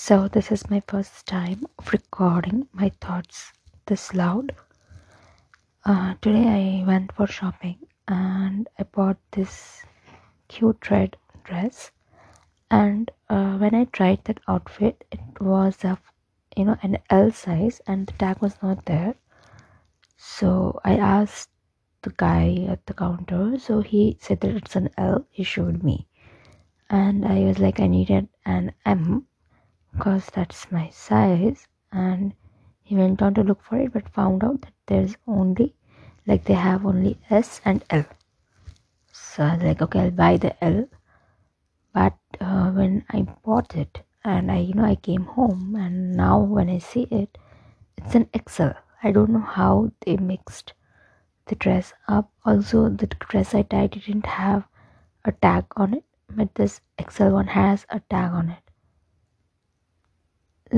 So, this is my first time of recording my thoughts this loud. Uh, today, I went for shopping and I bought this cute red dress. And uh, when I tried that outfit, it was a you know an L size, and the tag was not there. So I asked the guy at the counter. So he said that it's an L. He showed me, and I was like, I needed an M because that's my size. And he went on to look for it but found out that there's only like they have only s and l. So i was like okay i'll buy the l. But uh, when i bought it and i you know i came home and now when i see it it's an xl i don't know how they mixed the dress up. Also the dress i tied didn't have a tag on it but this xl one has a tag on it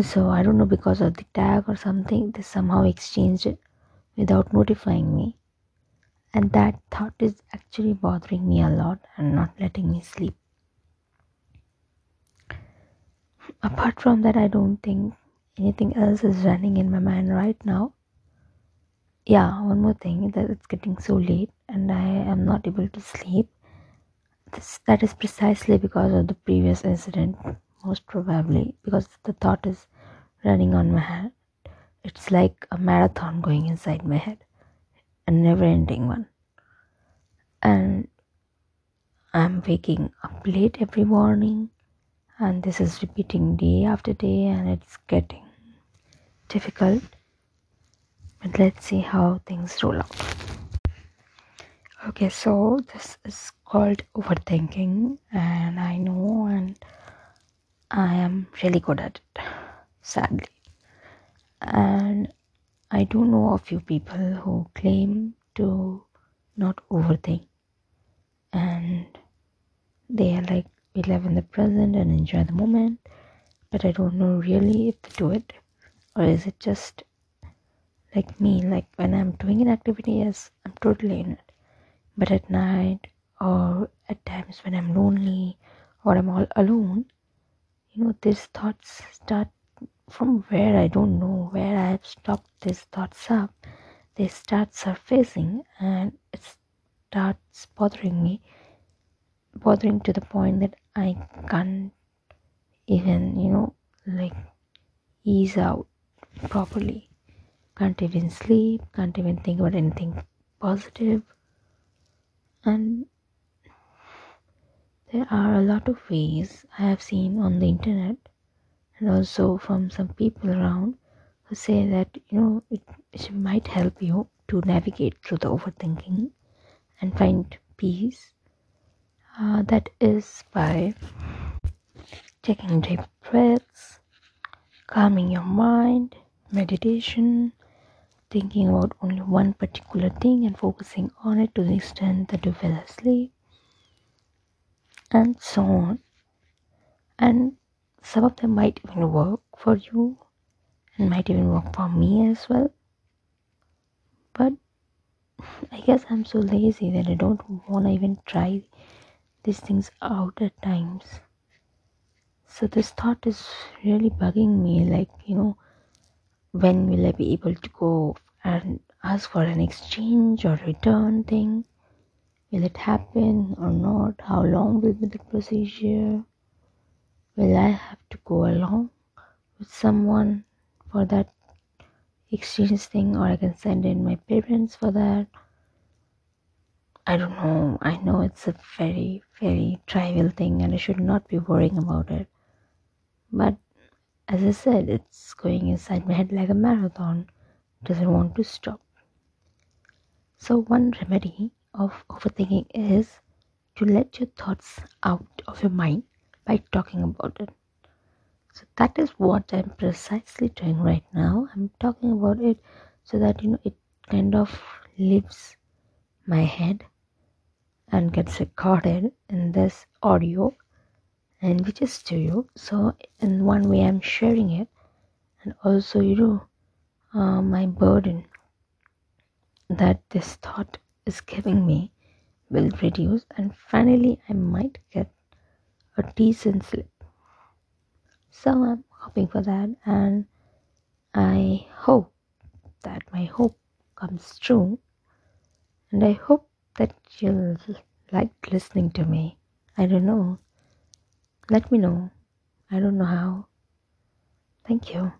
so i don't know because of the tag or something they somehow exchanged it without notifying me. And that thought is actually bothering me a lot and not letting me sleep. Apart from that i don't think anything else is running in my mind right now. Yeah one more thing that it's getting so late and i am not able to sleep. This that is precisely because of the previous incident most probably because the thought is running on my head. It's like a marathon going inside my head, a never ending one. And I'm waking up late every morning, and this is repeating day after day, and it's getting difficult. But let's see how things roll out. Okay, so this is called overthinking, and I know and I am really good at it, sadly. And I do know a few people who claim to not overthink and they are like, we live in the present and enjoy the moment, but I don't know really if they do it or is it just like me, like when I'm doing an activity, yes, I'm totally in it, but at night or at times when I'm lonely or I'm all alone know these thoughts start from where? I don't know where i have stopped. These thoughts up they start surfacing and it starts bothering me bothering to the point that i can't even you know like ease out properly. Can't even sleep can't even think about anything positive. And there are a lot of ways I have seen on the internet and also from some people around who say that you know it, it might help you to navigate through the overthinking and find peace. Uh, that is by taking deep breaths, calming your mind, meditation, thinking about only one particular thing and focusing on it to the extent that you fell asleep and so on. And some of them might even work for you and might even work for me as well. But I guess I'm so lazy that I don't want to even try these things out at times. So this thought is really bugging me like, you know, when will I be able to go and ask for an exchange or return thing? Will it happen or not? How long will be the procedure? Will I have to go along with someone for that exchange thing, or I can send in my parents for that? I don't know. I know it's a very, very trivial thing, and I should not be worrying about it. But as I said, it's going inside my head like a marathon. It doesn't want to stop. So, one remedy of overthinking is to let your thoughts out of your mind by talking about it. So that is what I'm precisely doing right now. I'm talking about it so that you know it kind of leaves my head and gets recorded in this audio and which is to you. So in one way I'm sharing it and also you know uh, my burden that this thought is giving me will reduce and finally I might get a decent sleep. So I'm hoping for that and I hope that my hope comes true and I hope that you'll like listening to me. I don't know. Let me know. I don't know how. Thank you.